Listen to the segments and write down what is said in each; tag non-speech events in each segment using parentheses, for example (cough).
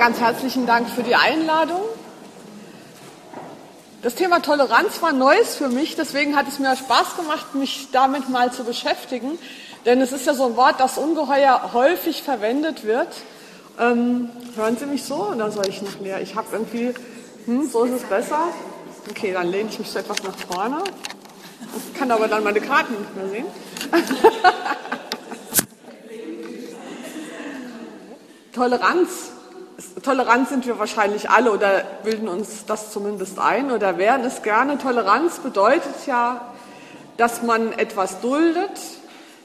Ganz herzlichen Dank für die Einladung. Das Thema Toleranz war Neues für mich, deswegen hat es mir Spaß gemacht, mich damit mal zu beschäftigen. Denn es ist ja so ein Wort, das ungeheuer häufig verwendet wird. Ähm, hören Sie mich so oder soll ich noch leer? Ich habe irgendwie, hm, so ist es besser. Okay, dann lehne ich mich so etwas nach vorne. Ich kann aber dann meine Karten nicht mehr sehen. (laughs) Toleranz tolerant sind wir wahrscheinlich alle oder bilden uns das zumindest ein oder wären es gerne. Toleranz bedeutet ja, dass man etwas duldet,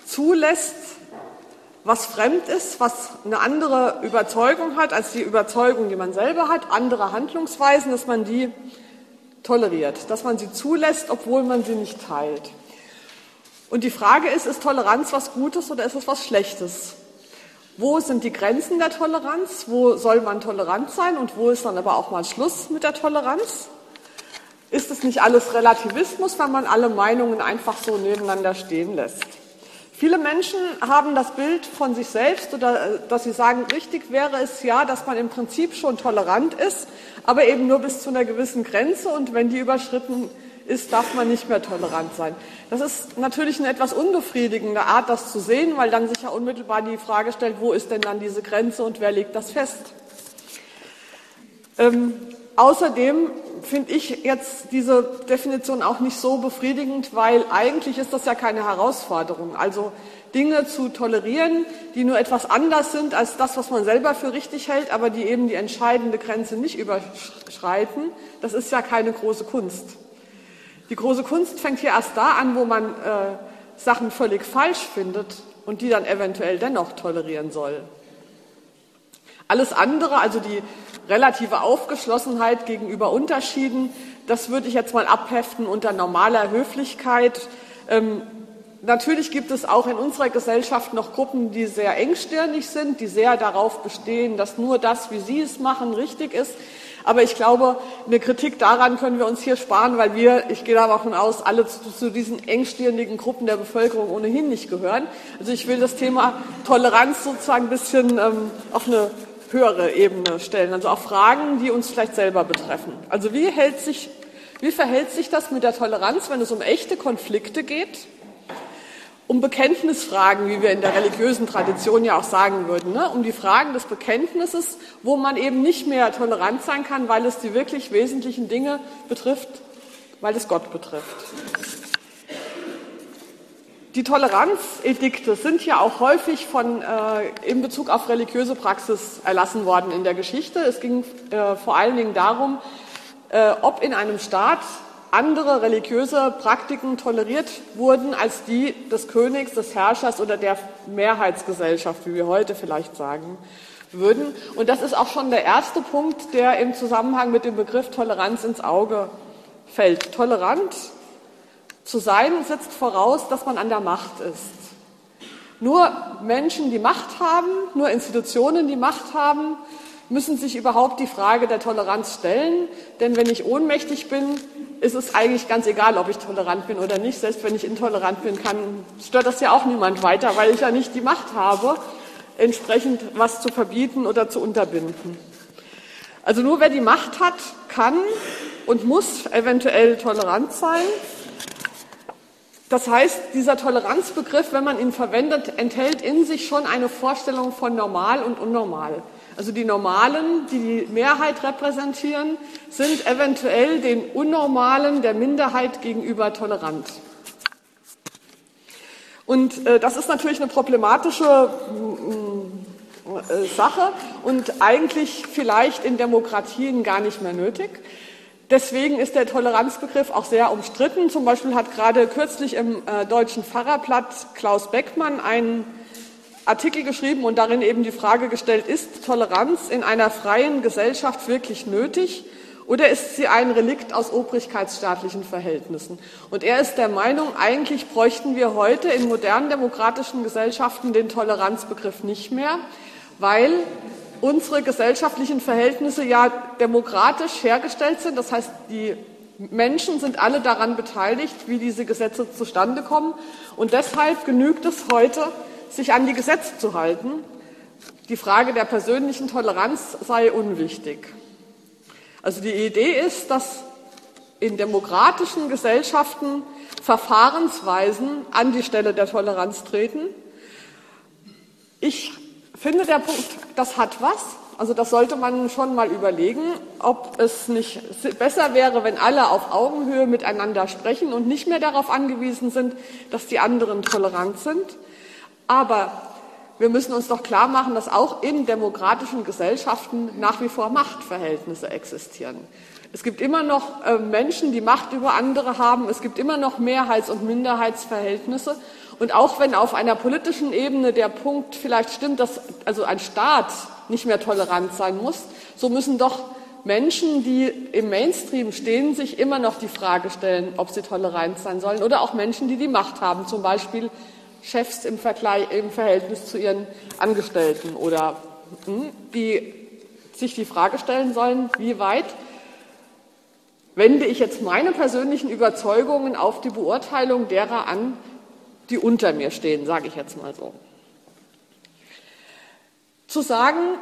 zulässt, was fremd ist, was eine andere Überzeugung hat als die Überzeugung, die man selber hat, andere Handlungsweisen, dass man die toleriert, dass man sie zulässt, obwohl man sie nicht teilt. Und die Frage ist, ist Toleranz was Gutes oder ist es was Schlechtes? Wo sind die Grenzen der Toleranz? Wo soll man tolerant sein und wo ist dann aber auch mal Schluss mit der Toleranz? Ist es nicht alles Relativismus, wenn man alle Meinungen einfach so nebeneinander stehen lässt? Viele Menschen haben das Bild von sich selbst oder äh, dass sie sagen, richtig wäre es ja, dass man im Prinzip schon tolerant ist, aber eben nur bis zu einer gewissen Grenze und wenn die überschritten ist, darf man nicht mehr tolerant sein. Das ist natürlich eine etwas unbefriedigende Art, das zu sehen, weil dann sich ja unmittelbar die Frage stellt, wo ist denn dann diese Grenze und wer legt das fest? Ähm, außerdem finde ich jetzt diese Definition auch nicht so befriedigend, weil eigentlich ist das ja keine Herausforderung. Also Dinge zu tolerieren, die nur etwas anders sind als das, was man selber für richtig hält, aber die eben die entscheidende Grenze nicht überschreiten, das ist ja keine große Kunst. Die große Kunst fängt hier erst da an, wo man äh, Sachen völlig falsch findet und die dann eventuell dennoch tolerieren soll. Alles andere, also die relative Aufgeschlossenheit gegenüber Unterschieden, das würde ich jetzt mal abheften unter normaler Höflichkeit. Ähm, natürlich gibt es auch in unserer Gesellschaft noch Gruppen, die sehr engstirnig sind, die sehr darauf bestehen, dass nur das, wie sie es machen, richtig ist. Aber ich glaube, eine Kritik daran können wir uns hier sparen, weil wir, ich gehe davon aus, alle zu, zu diesen engstirnigen Gruppen der Bevölkerung ohnehin nicht gehören. Also ich will das Thema Toleranz sozusagen ein bisschen ähm, auf eine höhere Ebene stellen, also auch Fragen, die uns vielleicht selber betreffen. Also wie, hält sich, wie verhält sich das mit der Toleranz, wenn es um echte Konflikte geht? Um Bekenntnisfragen, wie wir in der religiösen Tradition ja auch sagen würden, ne? um die Fragen des Bekenntnisses, wo man eben nicht mehr tolerant sein kann, weil es die wirklich wesentlichen Dinge betrifft, weil es Gott betrifft. Die Toleranzedikte sind ja auch häufig von, äh, in Bezug auf religiöse Praxis erlassen worden in der Geschichte. Es ging äh, vor allen Dingen darum, äh, ob in einem Staat andere religiöse Praktiken toleriert wurden als die des Königs, des Herrschers oder der Mehrheitsgesellschaft, wie wir heute vielleicht sagen würden. Und das ist auch schon der erste Punkt, der im Zusammenhang mit dem Begriff Toleranz ins Auge fällt. Tolerant zu sein setzt voraus, dass man an der Macht ist. Nur Menschen, die Macht haben, nur Institutionen, die Macht haben, müssen sich überhaupt die Frage der Toleranz stellen. Denn wenn ich ohnmächtig bin, ist es eigentlich ganz egal, ob ich tolerant bin oder nicht. Selbst wenn ich intolerant bin, kann, stört das ja auch niemand weiter, weil ich ja nicht die Macht habe, entsprechend was zu verbieten oder zu unterbinden. Also nur wer die Macht hat, kann und muss eventuell tolerant sein. Das heißt, dieser Toleranzbegriff, wenn man ihn verwendet, enthält in sich schon eine Vorstellung von normal und unnormal. Also die Normalen, die die Mehrheit repräsentieren, sind eventuell den Unnormalen der Minderheit gegenüber tolerant. Und äh, das ist natürlich eine problematische äh, Sache und eigentlich vielleicht in Demokratien gar nicht mehr nötig. Deswegen ist der Toleranzbegriff auch sehr umstritten. Zum Beispiel hat gerade kürzlich im äh, Deutschen Pfarrerblatt Klaus Beckmann einen Artikel geschrieben und darin eben die Frage gestellt, ist Toleranz in einer freien Gesellschaft wirklich nötig oder ist sie ein Relikt aus obrigkeitsstaatlichen Verhältnissen? Und er ist der Meinung, eigentlich bräuchten wir heute in modernen demokratischen Gesellschaften den Toleranzbegriff nicht mehr, weil unsere gesellschaftlichen Verhältnisse ja demokratisch hergestellt sind. Das heißt, die Menschen sind alle daran beteiligt, wie diese Gesetze zustande kommen. Und deshalb genügt es heute, sich an die Gesetze zu halten. die Frage der persönlichen Toleranz sei unwichtig. Also die Idee ist, dass in demokratischen Gesellschaften Verfahrensweisen an die Stelle der Toleranz treten. Ich finde, der Punkt, das hat was. Also das sollte man schon mal überlegen, ob es nicht besser wäre, wenn alle auf Augenhöhe miteinander sprechen und nicht mehr darauf angewiesen sind, dass die anderen tolerant sind. Aber wir müssen uns doch klar machen, dass auch in demokratischen Gesellschaften nach wie vor Machtverhältnisse existieren. Es gibt immer noch äh, Menschen, die Macht über andere haben. Es gibt immer noch Mehrheits- und Minderheitsverhältnisse. Und auch wenn auf einer politischen Ebene der Punkt vielleicht stimmt, dass also ein Staat nicht mehr tolerant sein muss, so müssen doch Menschen, die im Mainstream stehen, sich immer noch die Frage stellen, ob sie tolerant sein sollen. Oder auch Menschen, die die Macht haben, zum Beispiel Chefs im, Vergleich, im Verhältnis zu ihren Angestellten oder hm, die sich die Frage stellen sollen, wie weit wende ich jetzt meine persönlichen Überzeugungen auf die Beurteilung derer an, die unter mir stehen, sage ich jetzt mal so. Zu sagen,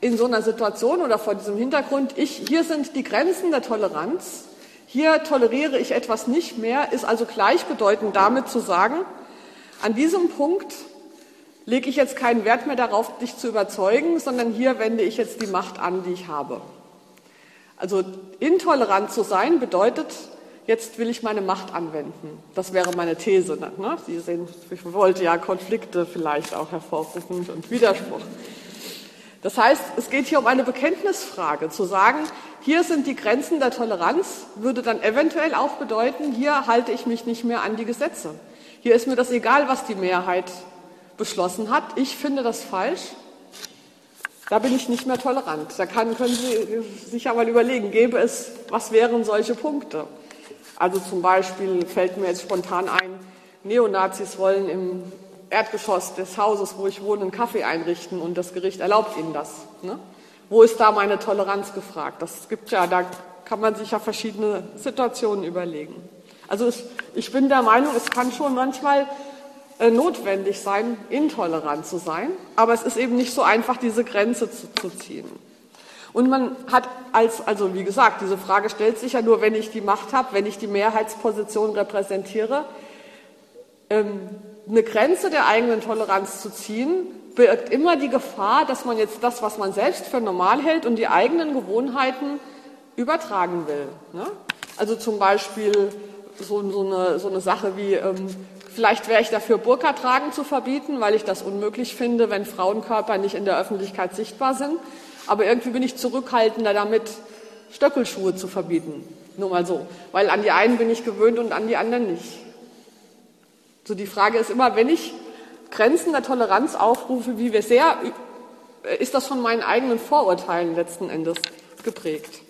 in so einer Situation oder vor diesem Hintergrund, ich, hier sind die Grenzen der Toleranz, hier toleriere ich etwas nicht mehr, ist also gleichbedeutend damit zu sagen, an diesem Punkt lege ich jetzt keinen Wert mehr darauf, dich zu überzeugen, sondern hier wende ich jetzt die Macht an, die ich habe. Also intolerant zu sein bedeutet, jetzt will ich meine Macht anwenden. Das wäre meine These. Ne? Sie sehen, ich wollte ja Konflikte vielleicht auch hervorrufen und Widerspruch. Das heißt, es geht hier um eine Bekenntnisfrage. Zu sagen, hier sind die Grenzen der Toleranz, würde dann eventuell auch bedeuten, hier halte ich mich nicht mehr an die Gesetze. Hier ist mir das egal, was die Mehrheit beschlossen hat. Ich finde das falsch. Da bin ich nicht mehr tolerant. Da kann, können Sie sich ja mal überlegen, gäbe es, was wären solche Punkte? Also zum Beispiel fällt mir jetzt spontan ein, Neonazis wollen im Erdgeschoss des Hauses, wo ich wohne, einen Kaffee einrichten und das Gericht erlaubt ihnen das. Ne? Wo ist da meine Toleranz gefragt? Das gibt ja, da kann man sich ja verschiedene Situationen überlegen. Also es, ich bin der Meinung, es kann schon manchmal äh, notwendig sein, intolerant zu sein, aber es ist eben nicht so einfach, diese Grenze zu, zu ziehen. Und man hat als, also wie gesagt, diese Frage stellt sich ja nur, wenn ich die Macht habe, wenn ich die Mehrheitsposition repräsentiere. Ähm, eine Grenze der eigenen Toleranz zu ziehen, birgt immer die Gefahr, dass man jetzt das, was man selbst für normal hält und die eigenen Gewohnheiten übertragen will. Ne? Also zum Beispiel so, so, eine, so eine Sache wie, ähm, vielleicht wäre ich dafür, Burka tragen zu verbieten, weil ich das unmöglich finde, wenn Frauenkörper nicht in der Öffentlichkeit sichtbar sind. Aber irgendwie bin ich zurückhaltender damit, Stöckelschuhe zu verbieten. Nur mal so. Weil an die einen bin ich gewöhnt und an die anderen nicht. So die Frage ist immer, wenn ich Grenzen der Toleranz aufrufe, wie sehr, ist das von meinen eigenen Vorurteilen letzten Endes geprägt.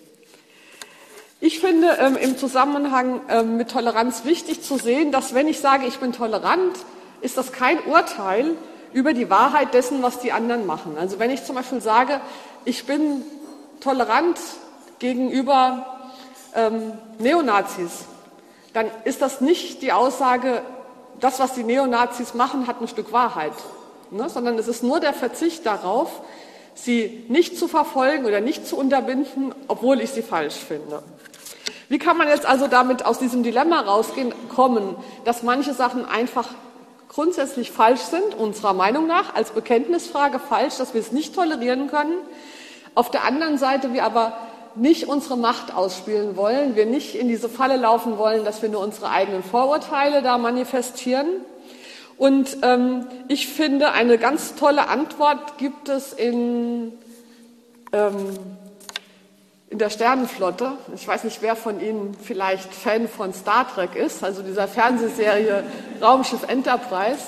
Ich finde ähm, im Zusammenhang ähm, mit Toleranz wichtig zu sehen, dass wenn ich sage, ich bin tolerant, ist das kein Urteil über die Wahrheit dessen, was die anderen machen. Also wenn ich zum Beispiel sage, ich bin tolerant gegenüber ähm, Neonazis, dann ist das nicht die Aussage, das, was die Neonazis machen, hat ein Stück Wahrheit, ne? sondern es ist nur der Verzicht darauf, sie nicht zu verfolgen oder nicht zu unterbinden, obwohl ich sie falsch finde. Wie kann man jetzt also damit aus diesem Dilemma rausgehen, kommen, dass manche Sachen einfach grundsätzlich falsch sind, unserer Meinung nach, als Bekenntnisfrage falsch, dass wir es nicht tolerieren können. Auf der anderen Seite wir aber nicht unsere Macht ausspielen wollen, wir nicht in diese Falle laufen wollen, dass wir nur unsere eigenen Vorurteile da manifestieren. Und ähm, ich finde, eine ganz tolle Antwort gibt es in ähm, in der Sternenflotte. Ich weiß nicht, wer von Ihnen vielleicht Fan von Star Trek ist, also dieser Fernsehserie (laughs) Raumschiff Enterprise.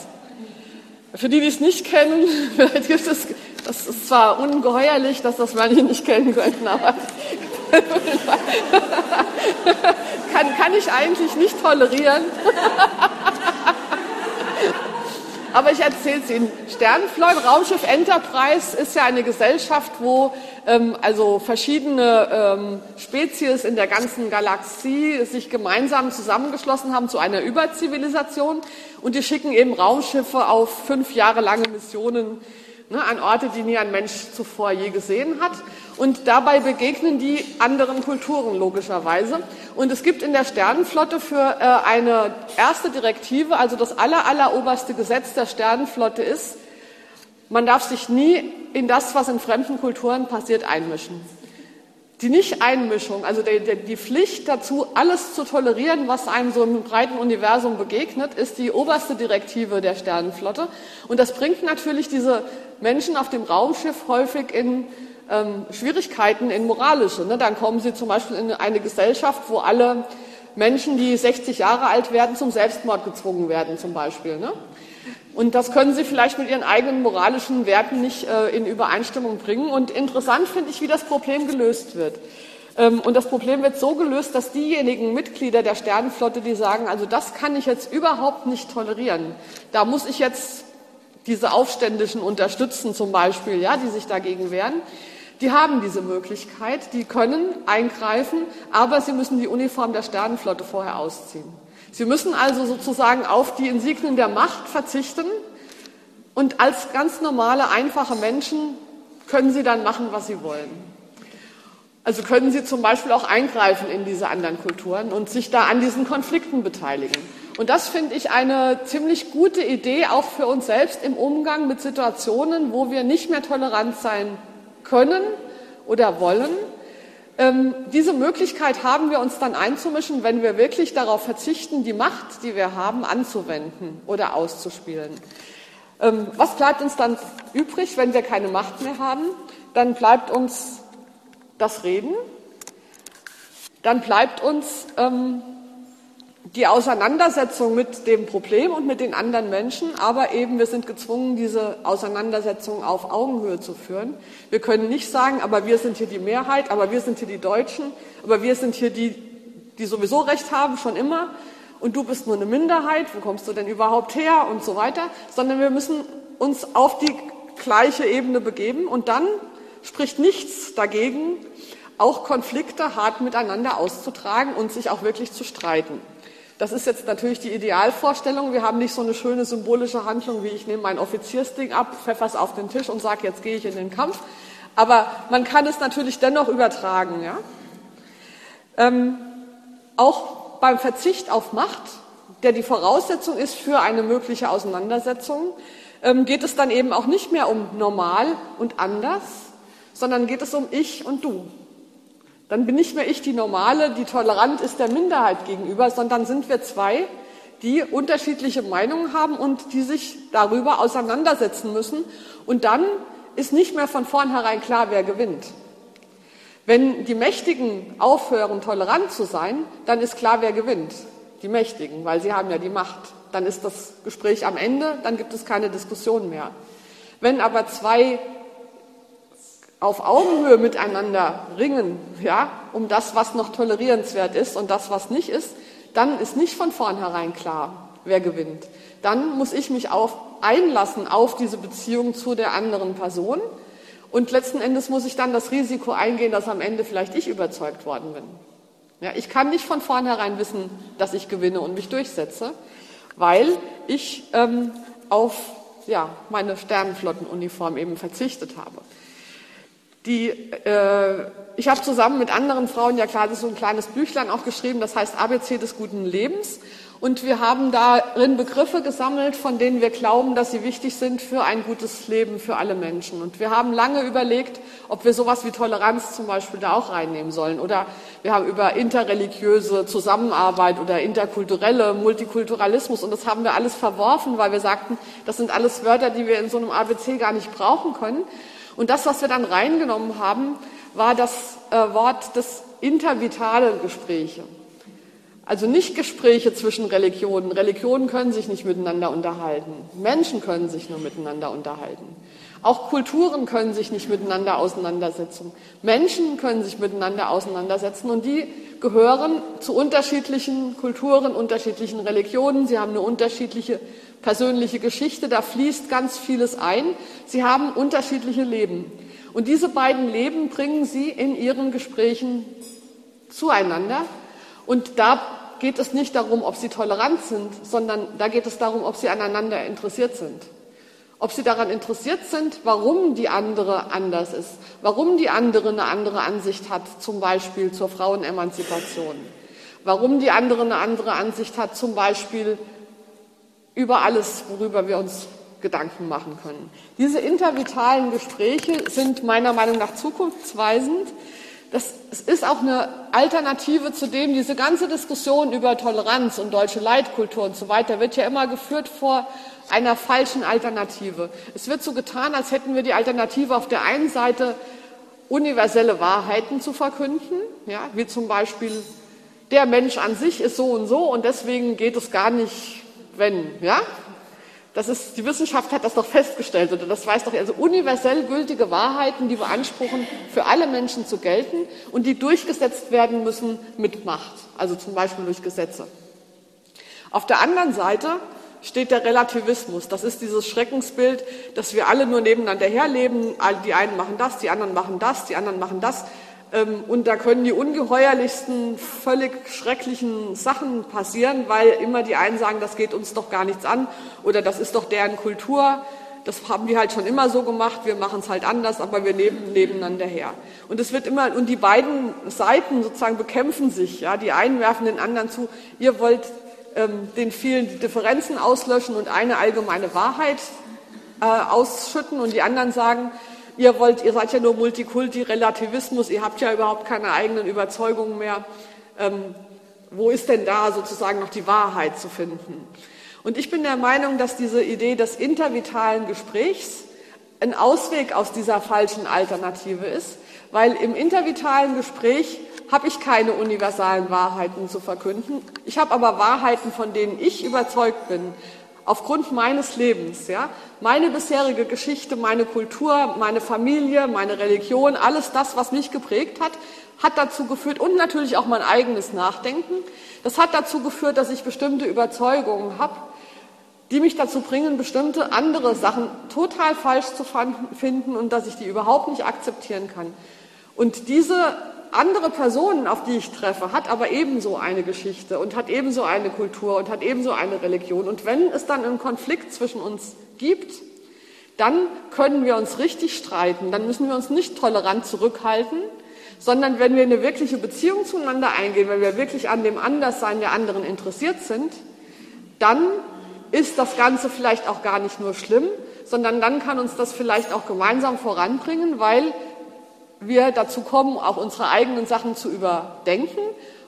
Für die, die es nicht kennen, (laughs) vielleicht gibt es, das ist zwar ungeheuerlich, dass das manche nicht kennen könnten, aber (laughs) kann, kann ich eigentlich nicht tolerieren. Aber ich erzähle es Ihnen. Sternenflotte, Raumschiff Enterprise ist ja eine Gesellschaft, wo ähm, also verschiedene ähm, Spezies in der ganzen Galaxie sich gemeinsam zusammengeschlossen haben zu einer Überzivilisation. Und die schicken eben Raumschiffe auf fünf Jahre lange Missionen ne, an Orte, die nie ein Mensch zuvor je gesehen hat. Und dabei begegnen die anderen Kulturen logischerweise. Und es gibt in der Sternenflotte für äh, eine erste Direktive, also das aller, alleroberste Gesetz der Sternenflotte ist, man darf sich nie in das, was in fremden Kulturen passiert, einmischen. Die Nicht-Einmischung, also die, die, Pflicht dazu, alles zu tolerieren, was einem so im breiten Universum begegnet, ist die oberste Direktive der Sternenflotte. Und das bringt natürlich diese Menschen auf dem Raumschiff häufig in ähm, Schwierigkeiten, in moralische. Ne? Dann kommen sie zum Beispiel in eine Gesellschaft, wo alle Menschen, die 60 Jahre alt werden, zum Selbstmord gezwungen werden, zum Beispiel. Ne? Und das können sie vielleicht mit ihren eigenen moralischen Werten nicht äh, in Übereinstimmung bringen. Und interessant finde ich, wie das Problem gelöst wird. Ähm, und das Problem wird so gelöst, dass diejenigen Mitglieder der Sternenflotte, die sagen, also das kann ich jetzt überhaupt nicht tolerieren, da muss ich jetzt diese Aufständischen unterstützen zum Beispiel, ja, die sich dagegen wehren, die haben diese Möglichkeit, die können eingreifen, aber sie müssen die Uniform der Sternenflotte vorher ausziehen. Sie müssen also sozusagen auf die Insignien der Macht verzichten und als ganz normale, einfache Menschen können Sie dann machen, was Sie wollen. Also können Sie zum Beispiel auch eingreifen in diese anderen Kulturen und sich da an diesen Konflikten beteiligen. Und das finde ich eine ziemlich gute Idee, auch für uns selbst im Umgang mit Situationen, wo wir nicht mehr tolerant sein können oder wollen, ähm, diese Möglichkeit haben wir uns dann einzumischen, wenn wir wirklich darauf verzichten, die Macht, die wir haben, anzuwenden oder auszuspielen. Ähm, was bleibt uns dann übrig, wenn wir keine Macht mehr haben? Dann bleibt uns das Reden, dann bleibt uns ähm, die Auseinandersetzung mit dem Problem und mit den anderen Menschen, aber eben wir sind gezwungen, diese Auseinandersetzung auf Augenhöhe zu führen. Wir können nicht sagen, aber wir sind hier die Mehrheit, aber wir sind hier die Deutschen, aber wir sind hier die, die sowieso Recht haben, schon immer, und du bist nur eine Minderheit, wo kommst du denn überhaupt her und so weiter, sondern wir müssen uns auf die gleiche Ebene begeben und dann spricht nichts dagegen, auch Konflikte hart miteinander auszutragen und sich auch wirklich zu streiten. Das ist jetzt natürlich die Idealvorstellung. Wir haben nicht so eine schöne symbolische Handlung, wie ich nehme mein Offiziersding ab, pfeffer es auf den Tisch und sage, jetzt gehe ich in den Kampf. Aber man kann es natürlich dennoch übertragen. Ja? Ähm, auch beim Verzicht auf Macht, der die Voraussetzung ist für eine mögliche Auseinandersetzung, ähm, geht es dann eben auch nicht mehr um normal und anders, sondern geht es um ich und du. Dann bin nicht mehr ich die Normale, die tolerant ist der Minderheit gegenüber, sondern sind wir zwei, die unterschiedliche Meinungen haben und die sich darüber auseinandersetzen müssen. Und dann ist nicht mehr von vornherein klar, wer gewinnt. Wenn die Mächtigen aufhören, tolerant zu sein, dann ist klar, wer gewinnt. Die Mächtigen, weil sie haben ja die Macht. Dann ist das Gespräch am Ende, dann gibt es keine Diskussion mehr. Wenn aber zwei auf Augenhöhe miteinander ringen, ja, um das, was noch tolerierenswert ist und das, was nicht ist, dann ist nicht von vornherein klar, wer gewinnt. Dann muss ich mich auf, einlassen auf diese Beziehung zu der anderen Person und letzten Endes muss ich dann das Risiko eingehen, dass am Ende vielleicht ich überzeugt worden bin. Ja, ich kann nicht von vornherein wissen, dass ich gewinne und mich durchsetze, weil ich ähm, auf ja, meine Sternenflottenuniform eben verzichtet habe. Die, äh, ich habe zusammen mit anderen Frauen, ja klar, so ein kleines Büchlein auch geschrieben, das heißt ABC des guten Lebens. Und wir haben darin Begriffe gesammelt, von denen wir glauben, dass sie wichtig sind für ein gutes Leben für alle Menschen. Und wir haben lange überlegt, ob wir sowas wie Toleranz zum Beispiel da auch reinnehmen sollen. Oder wir haben über interreligiöse Zusammenarbeit oder interkulturelle Multikulturalismus und das haben wir alles verworfen, weil wir sagten, das sind alles Wörter, die wir in so einem ABC gar nicht brauchen können. Und das, was wir dann reingenommen haben, war das äh, Wort des intervitale Gespräche. Also nicht Gespräche zwischen Religionen. Religionen können sich nicht miteinander unterhalten. Menschen können sich nur miteinander unterhalten. Auch Kulturen können sich nicht miteinander auseinandersetzen. Menschen können sich miteinander auseinandersetzen und die gehören zu unterschiedlichen Kulturen, unterschiedlichen Religionen. Sie haben eine unterschiedliche persönliche Geschichte, da fließt ganz vieles ein. Sie haben unterschiedliche Leben. Und diese beiden Leben bringen Sie in Ihren Gesprächen zueinander. Und da geht es nicht darum, ob Sie tolerant sind, sondern da geht es darum, ob Sie aneinander interessiert sind. ob sie daran interessiert sind, warum die andere anders ist, warum die andere eine andere Ansicht hat, zum Beispiel zur Frauenemanzipation, warum die andere eine andere Ansicht hat, zum Beispiel über alles, worüber wir uns Gedanken machen können. Diese intervitalen Gespräche sind meiner Meinung nach zukunftsweisend. Das ist auch eine Alternative zu dem, diese ganze Diskussion über Toleranz und deutsche Leitkultur und so weiter wird ja immer geführt vor einer falschen Alternative. Es wird so getan, als hätten wir die Alternative auf der einen Seite universelle Wahrheiten zu verkünden, ja, wie zum Beispiel der Mensch an sich ist so und so und deswegen geht es gar nicht, wenn, ja, das ist, die Wissenschaft hat das doch festgestellt oder das weiß doch, also universell gültige Wahrheiten, die beanspruchen, für alle Menschen zu gelten und die durchgesetzt werden müssen mit Macht, also zum Beispiel durch Gesetze. Auf der anderen Seite steht der Relativismus. Das ist dieses Schreckensbild, dass wir alle nur nebeneinander herleben. Die einen machen das, die anderen machen das, die anderen machen das. Ähm, und da können die ungeheuerlichsten, völlig schrecklichen Sachen passieren, weil immer die einen sagen, das geht uns doch gar nichts an oder das ist doch deren Kultur. Das haben die halt schon immer so gemacht, wir machen es halt anders, aber wir leben nebeneinander her. Und es wird immer, und die beiden Seiten sozusagen bekämpfen sich, ja. Die einen werfen den anderen zu, ihr wollt ähm, den vielen Differenzen auslöschen und eine allgemeine Wahrheit äh, ausschütten und die anderen sagen, ihr wollt, ihr seid ja nur Multikulti, Relativismus, ihr habt ja überhaupt keine eigenen Überzeugungen mehr. Ähm, wo ist denn da sozusagen noch die Wahrheit zu finden? Und ich bin der Meinung, dass diese Idee des intervitalen Gesprächs ein Ausweg aus dieser falschen Alternative ist, weil im intervitalen Gespräch habe ich keine universalen Wahrheiten zu verkünden. Ich habe aber Wahrheiten, von denen ich überzeugt bin, aufgrund meines Lebens. Ja? Meine bisherige Geschichte, meine Kultur, meine Familie, meine Religion, alles das, was mich geprägt hat, hat dazu geführt, und natürlich auch mein eigenes Nachdenken, das hat dazu geführt, dass ich bestimmte Überzeugungen habe, die mich dazu bringen, bestimmte andere Sachen total falsch zu finden und dass ich die überhaupt nicht akzeptieren kann. Und diese andere Personen, auf die ich treffe, hat aber ebenso eine Geschichte und hat ebenso eine Kultur und hat ebenso eine Religion. Und wenn es dann einen Konflikt zwischen uns gibt, dann können wir uns richtig streiten. Dann müssen wir uns nicht tolerant zurückhalten, sondern wenn wir eine wirkliche Beziehung zueinander eingehen, wenn wir wirklich an dem Anderssein der anderen interessiert sind, dann ist das Ganze vielleicht auch gar nicht nur schlimm, sondern dann kann uns das vielleicht auch gemeinsam voranbringen, weil wir dazu kommen, auch unsere eigenen Sachen zu überdenken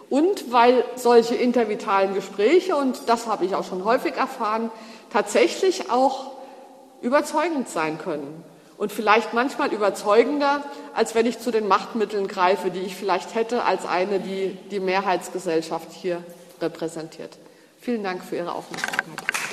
und weil solche intervitalen Gespräche, und das habe ich auch schon häufig erfahren, tatsächlich auch überzeugend sein können. Und vielleicht manchmal überzeugender, als wenn ich zu den Machtmitteln greife, die ich vielleicht hätte als eine, die die Mehrheitsgesellschaft hier repräsentiert. Vielen Dank für Ihre Aufmerksamkeit.